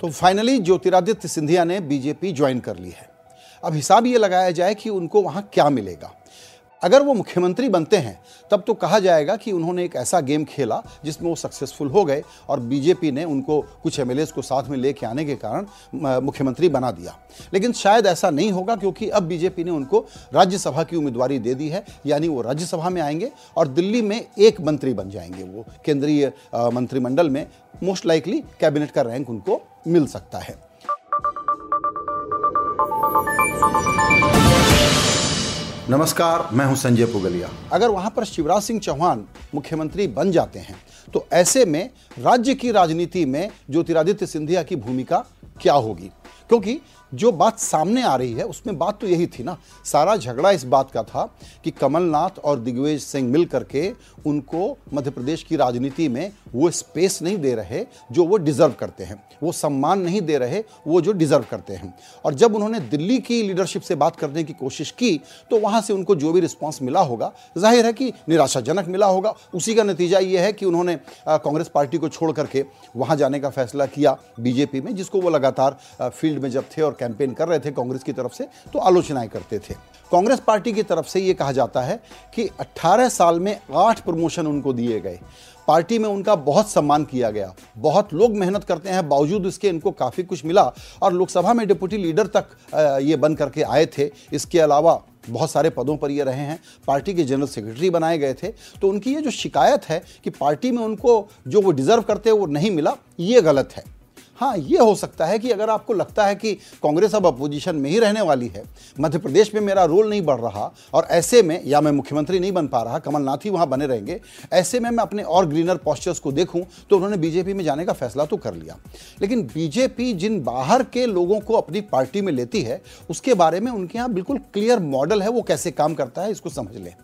तो फाइनली ज्योतिरादित्य सिंधिया ने BJP join कर ली है। अब हिसाब ये लगाया जाए कि उनको वहाँ क्या मिलेगा। अगर वो मुख्यमंत्री बनते हैं, तब तो कहा जाएगा कि उन्होंने एक ऐसा गेम खेला जिसमें वो सक्सेसफुल हो गए और बीजेपी ने उनको कुछ एम को साथ में लेके आने के कारण मुख्यमंत्री बना दिया। लेकिन शायद ऐसा नहीं होगा क्योंकि अब बीजेपी ने उनको राज्यसभा की उम्मीदवारी दे दी है, यानी वो राज्यसभा में आएँगे और दिल्ली में एक मंत्री बन जाएँगे वो। केंद्रीय मंत्रिमंडल में मोस्ट लाइकली कैबिनेट का रैंक उनको मिल सकता है। नमस्कार, मैं हूँ संजय पुगलिया। अगर वहाँ पर शिवराज सिंह चौहान मुख्यमंत्री बन जाते हैं तो ऐसे में राज्य की राजनीति में ज्योतिरादित्य सिंधिया की भूमिका क्या होगी? क्योंकि जो बात सामने आ रही है, उसमें बात तो यही थी ना। सारा झगड़ा इस बात का था कि कमलनाथ और दिग्विजय सिंह मिल करके उनको मध्य प्रदेश की राजनीति में वो स्पेस नहीं दे रहे जो वो डिजर्व करते हैं। वो सम्मान नहीं दे रहे, वो जो डिजर्व करते हैं। और जब उन्होंने दिल्ली की लीडरशिप से बात करने की कोशिश की तो वहाँ से उनको जो भी रिस्पॉन्स मिला होगा, ज़ाहिर है कि निराशाजनक मिला होगा। उसी का नतीजा ये है कि उन्होंने कांग्रेस पार्टी को छोड़ करके वहाँ जाने का फैसला किया बीजेपी में, जिसको वो लगातार फ़ील्ड में जब थे और कैंपेन कर रहे थे कांग्रेस की तरफ़ से तो आलोचनाएँ करते थे। कांग्रेस पार्टी की तरफ़ से ये कहा जाता है कि 18 साल में आठ प्रमोशन उनको दिए गए। पार्टी में उनका बहुत सम्मान किया गया। बहुत लोग मेहनत करते हैं, बावजूद इसके इनको काफ़ी कुछ मिला। और लोकसभा में डिप्टी लीडर तक ये बन करके आए थे। इसके अलावा बहुत सारे पदों पर ये रहे हैं। पार्टी के जनरल सेक्रेटरी बनाए गए थे। तो उनकी ये जो शिकायत है कि पार्टी में उनको जो वो डिज़र्व करते हैं, वो नहीं मिला, ये गलत है। हाँ ये हो सकता है कि अगर आपको लगता है कि कांग्रेस अब अपोजिशन में ही रहने वाली है, मध्य प्रदेश में मेरा रोल नहीं बढ़ रहा और ऐसे में, या मैं मुख्यमंत्री नहीं बन पा रहा, कमलनाथ ही वहाँ बने रहेंगे, ऐसे में मैं अपने और ग्रीनर पॉस्चर्स को देखूँ तो उन्होंने बीजेपी में जाने का फैसला तो कर लिया। लेकिन बीजेपी जिन बाहर के लोगों को अपनी पार्टी में लेती है, उसके बारे में उनके यहाँ बिल्कुल क्लियर मॉडल है, वो कैसे काम करता है, इसको समझ लें।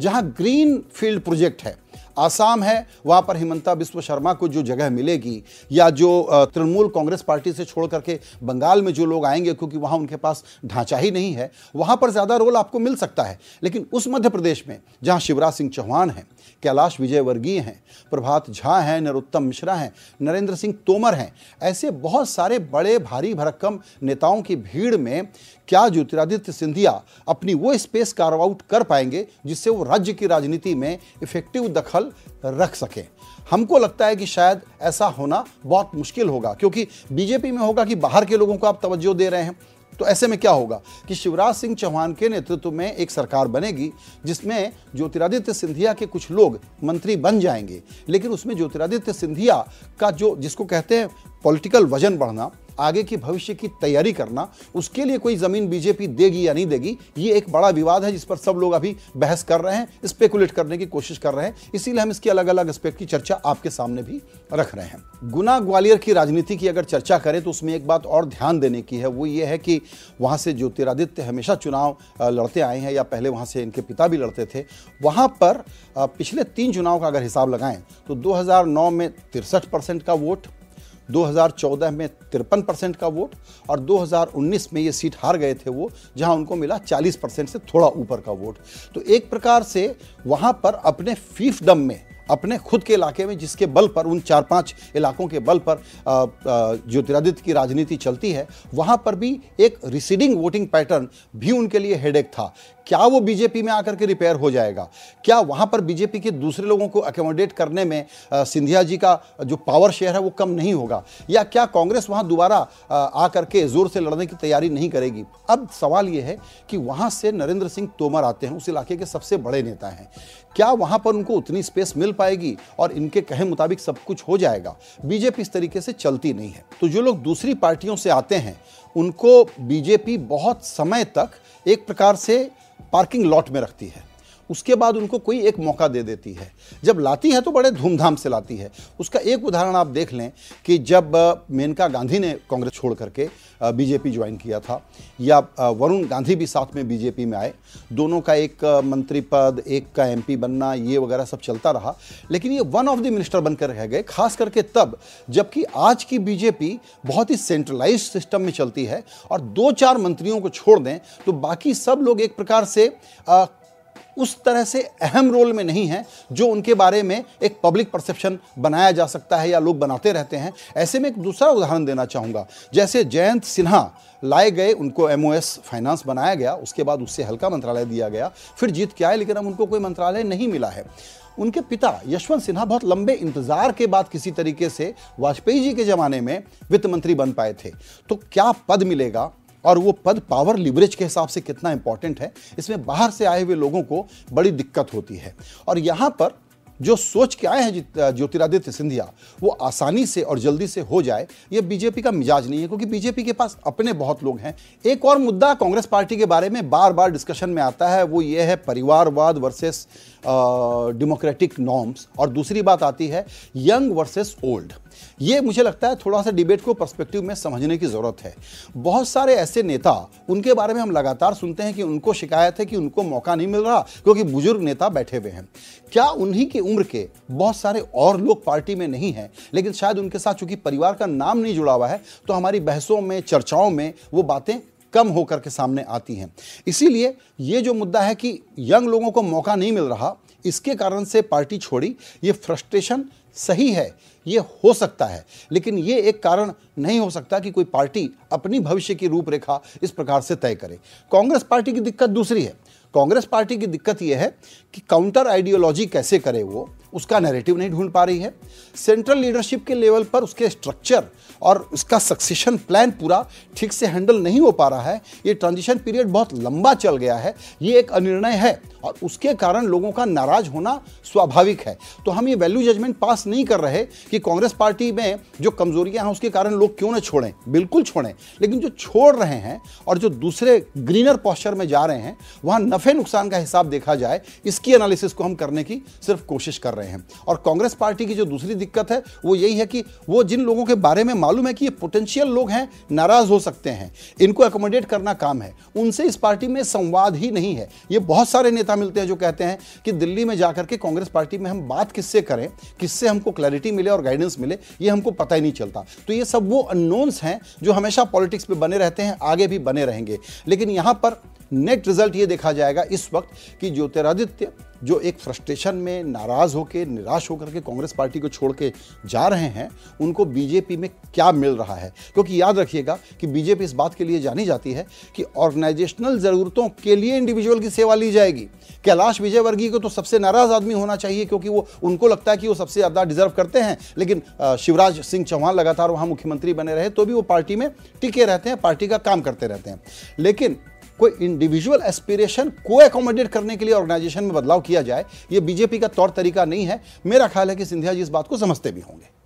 जहाँ ग्रीन फ़ील्ड प्रोजेक्ट है आसाम है, वहाँ पर हिमंता बिस्व शर्मा को जो जगह मिलेगी या जो तृणमूल कांग्रेस पार्टी से छोड़ करके बंगाल में जो लोग आएँगे, क्योंकि वहाँ उनके पास ढांचा ही नहीं है, वहाँ पर ज़्यादा रोल आपको मिल सकता है। लेकिन उस मध्य प्रदेश में, जहाँ शिवराज सिंह चौहान हैं, कैलाश विजयवर्गीय हैं, प्रभात झा हैं, नरोत्तम मिश्रा हैं, नरेंद्र सिंह तोमर हैं, ऐसे बहुत सारे बड़े भारी भरक्कम नेताओं की भीड़ में क्या ज्योतिरादित्य सिंधिया अपनी वो स्पेस कार्व आउट कर पाएँगे, जिससे वो राज्य की राजनीति में इफ़ेक्टिव दखल रख सकें। हमको लगता है कि शायद ऐसा होना बहुत मुश्किल होगा, क्योंकि बीजेपी में होगा कि बाहर के लोगों को आप तवज्जो दे रहे हैं। तो ऐसे में क्या होगा कि शिवराज सिंह चौहान के नेतृत्व में एक सरकार बनेगी, जिसमें ज्योतिरादित्य सिंधिया के कुछ लोग मंत्री बन जाएँगे। लेकिन उसमें ज्योतिरादित्य सिंधिया का जो, जिसको कहते हैं पॉलिटिकल वज़न बढ़ना आगे की भविष्य की तैयारी करना, उसके लिए कोई ज़मीन बीजेपी देगी या नहीं देगी, ये एक बड़ा विवाद है जिस पर सब लोग अभी बहस कर रहे हैं स्पेकुलेट करने की कोशिश कर रहे हैं। इसीलिए हम इसकी अलग अलग एस्पेक्ट की चर्चा आपके सामने भी रख रहे हैं। गुना ग्वालियर की राजनीति की अगर चर्चा करें तो उसमें एक बात और ध्यान देने की है, वो ये है कि वहाँ से ज्योतिरादित्य हमेशा चुनाव लड़ते आए हैं, या पहले वहाँ से इनके पिता भी लड़ते थे। वहाँ पर पिछले तीन चुनाव का अगर हिसाब लगाएँ तो 2009 में तिरसठ परसेंट का वोट 2014 में तिरपन परसेंट का वोट और 2019 में ये सीट हार गए थे वो, जहाँ उनको मिला 40 परसेंट से थोड़ा ऊपर का वोट। तो एक प्रकार से वहाँ पर अपने फीफ फीफडम में अपने खुद के इलाके में, जिसके बल पर, उन चार पाँच इलाकों के बल पर ज्योतिरादित्य की राजनीति चलती है, वहाँ पर भी एक रिसीडिंग वोटिंग पैटर्न भी उनके लिए हेडेक था। क्या वो बीजेपी में आकर के रिपेयर हो जाएगा? क्या वहाँ पर बीजेपी के दूसरे लोगों को अकोमोडेट करने में सिंधिया जी का जो पावर शेयर है, वो कम नहीं होगा? या क्या कांग्रेस वहाँ दोबारा आकर के ज़ोर से लड़ने की तैयारी नहीं करेगी? अब सवाल ये है कि वहाँ से नरेंद्र सिंह तोमर आते हैं, उस इलाके के सबसे बड़े नेता हैं। क्या वहाँ पर उनको उतनी स्पेस मिल पाएगी और इनके कहे मुताबिक सब कुछ हो जाएगा। बीजेपी इस तरीके से चलती नहीं है। तो जो लोग दूसरी पार्टियों से आते हैं, उनको बीजेपी बहुत समय तक एक प्रकार से पार्किंग लॉट में रखती है। उसके बाद उनको कोई एक मौका दे देती है। जब लाती है तो बड़े धूमधाम से लाती है। उसका एक उदाहरण आप देख लें कि जब मेनका गांधी ने कांग्रेस छोड़ करके बीजेपी ज्वाइन किया था, या वरुण गांधी भी साथ में बीजेपी में आए, दोनों का एक मंत्री पद, एक का एमपी बनना, ये वगैरह सब चलता रहा। लेकिन ये वन ऑफ़ द मिनिस्टर बनकर रह गए, खास करके तब, जबकि आज की बीजेपी बहुत ही सेंट्रलाइज सिस्टम में चलती है और दो चार मंत्रियों को छोड़ दें तो बाकी सब लोग एक प्रकार से उस तरह से अहम रोल में नहीं है जो उनके बारे में एक पब्लिक परसेप्शन बनाया जा सकता है या लोग बनाते रहते हैं। ऐसे में एक दूसरा उदाहरण देना चाहूँगा। जैसे जयंत सिन्हा लाए गए, उनको एमओएस फाइनेंस बनाया गया, उसके बाद उससे हल्का मंत्रालय दिया गया, फिर जीत के आए, लेकिन अब उनको कोई मंत्रालय नहीं मिला है। उनके पिता यशवंत सिन्हा बहुत लंबे इंतज़ार के बाद किसी तरीके से वाजपेयी जी के जमाने में वित्त मंत्री बन पाए थे। तो क्या पद मिलेगा? और वो पद पावर लिवरेज के हिसाब से कितना इंपॉर्टेंट है, इसमें बाहर से आए हुए लोगों को बड़ी दिक्कत होती है। और यहाँ पर जो सोच के आए हैं ज्योतिरादित्य सिंधिया, वो आसानी से और जल्दी से हो जाए, ये बीजेपी का मिजाज नहीं है, क्योंकि बीजेपी के पास अपने बहुत लोग हैं। एक और मुद्दा कांग्रेस पार्टी के बारे में बार बार डिस्कशन में आता है, वो ये है परिवारवाद वर्सेस डेमोक्रेटिक नॉर्म्स और दूसरी बात आती है यंग वर्सेस ओल्ड ये मुझे लगता है थोड़ा सा डिबेट को पर्सपेक्टिव में समझने की ज़रूरत है। बहुत सारे ऐसे नेता, उनके बारे में हम लगातार सुनते हैं कि उनको शिकायत है कि उनको मौका नहीं मिल रहा, क्योंकि बुज़ुर्ग नेता बैठे हुए हैं। क्या उन्हीं की उम्र के बहुत सारे और लोग पार्टी में नहीं हैं, लेकिन शायद उनके साथ चूँकि परिवार का नाम नहीं जुड़ा हुआ है तो हमारी बहसों में, चर्चाओं में वो बातें कम होकर के सामने आती हैं। इसीलिए ये जो मुद्दा है कि यंग लोगों को मौका नहीं मिल रहा इसके कारण से पार्टी छोड़ी। ये फ्रस्ट्रेशन सही है, ये हो सकता है, लेकिन ये एक कारण नहीं हो सकता कि कोई पार्टी अपनी भविष्य की रूपरेखा इस प्रकार से तय करे। कांग्रेस पार्टी की दिक्कत दूसरी है। कांग्रेस पार्टी की दिक्कत यह है कि काउंटर आइडियोलॉजी कैसे करे वो उसका नैरेटिव नहीं ढूंढ पा रही है। सेंट्रल लीडरशिप के लेवल पर उसके स्ट्रक्चर और उसका सक्सेशन प्लान पूरा ठीक से हैंडल नहीं हो पा रहा है। ये ट्रांजिशन पीरियड बहुत लंबा चल गया है। ये एक अनिर्णय है और उसके कारण लोगों का नाराज़ होना स्वाभाविक है। तो हम ये वैल्यू जजमेंट पास नहीं कर रहे कि कांग्रेस पार्टी में जो कमजोरियाँ हैं उसके कारण लोग क्यों ना छोड़ें। बिल्कुल छोड़ें। लेकिन जो छोड़ रहे हैं और जो दूसरे ग्रीनर पॉस्चर में जा रहे हैं, वहाँ नफे नुकसान का हिसाब देखा जाए, इसकी एनालिसिस को हम करने की सिर्फ़ कोशिश कर रहे हैं। और कांग्रेस पार्टी की जो दूसरी दिक्कत है, वो यही है कि वो जिन लोगों के बारे में मालूम है कि ये पोटेंशियल लोग हैं, नाराज़ हो सकते हैं। इनको एकोमोडेट करना काम है। उनसे इस पार्टी में संवाद ही नहीं है। ये बहुत सारे नेता मिलते हैं जो कहते हैं कि दिल्ली में जाकर के कांग्रेस पार्टी में हम बात किससे करें, किससे हमको क्लैरिटी मिले और गाइडेंस मिले, ये हमको पता ही नहीं चलता। तो ये सब वो अननोन्स हैं जो हमेशा पॉलिटिक्स पे बने रहते हैं, आगे भी बने रहेंगे। लेकिन यहाँ पर नेट रिज़ल्ट ये देखा जाएगा इस वक्त कि ज्योतिरादित्य जो एक फ्रस्ट्रेशन में नाराज़ होकर निराश होकर के कांग्रेस पार्टी को छोड़ के जा रहे हैं, उनको बीजेपी में क्या मिल रहा है? क्योंकि याद रखिएगा कि बीजेपी इस बात के लिए जानी जाती है कि ऑर्गेनाइजेशनल ज़रूरतों के लिए इंडिविजुअल की सेवा ली जाएगी। कैलाश विजयवर्गीय को तो सबसे नाराज़ आदमी होना चाहिए, क्योंकि वो, उनको लगता है कि वो सबसे ज़्यादा डिजर्व करते हैं। लेकिन शिवराज सिंह चौहान लगातार वहाँ मुख्यमंत्री बने रहे तो भी वो पार्टी में टिके रहते हैं, पार्टी का काम करते रहते हैं। लेकिन कोई इंडिविजुअल एस्पिरेशन को एकोमोडेट करने के लिए ऑर्गेनाइजेशन में बदलाव किया जाए, ये बीजेपी का तौर तरीका नहीं है। मेरा ख्याल है कि सिंधिया जी इस बात को समझते भी होंगे।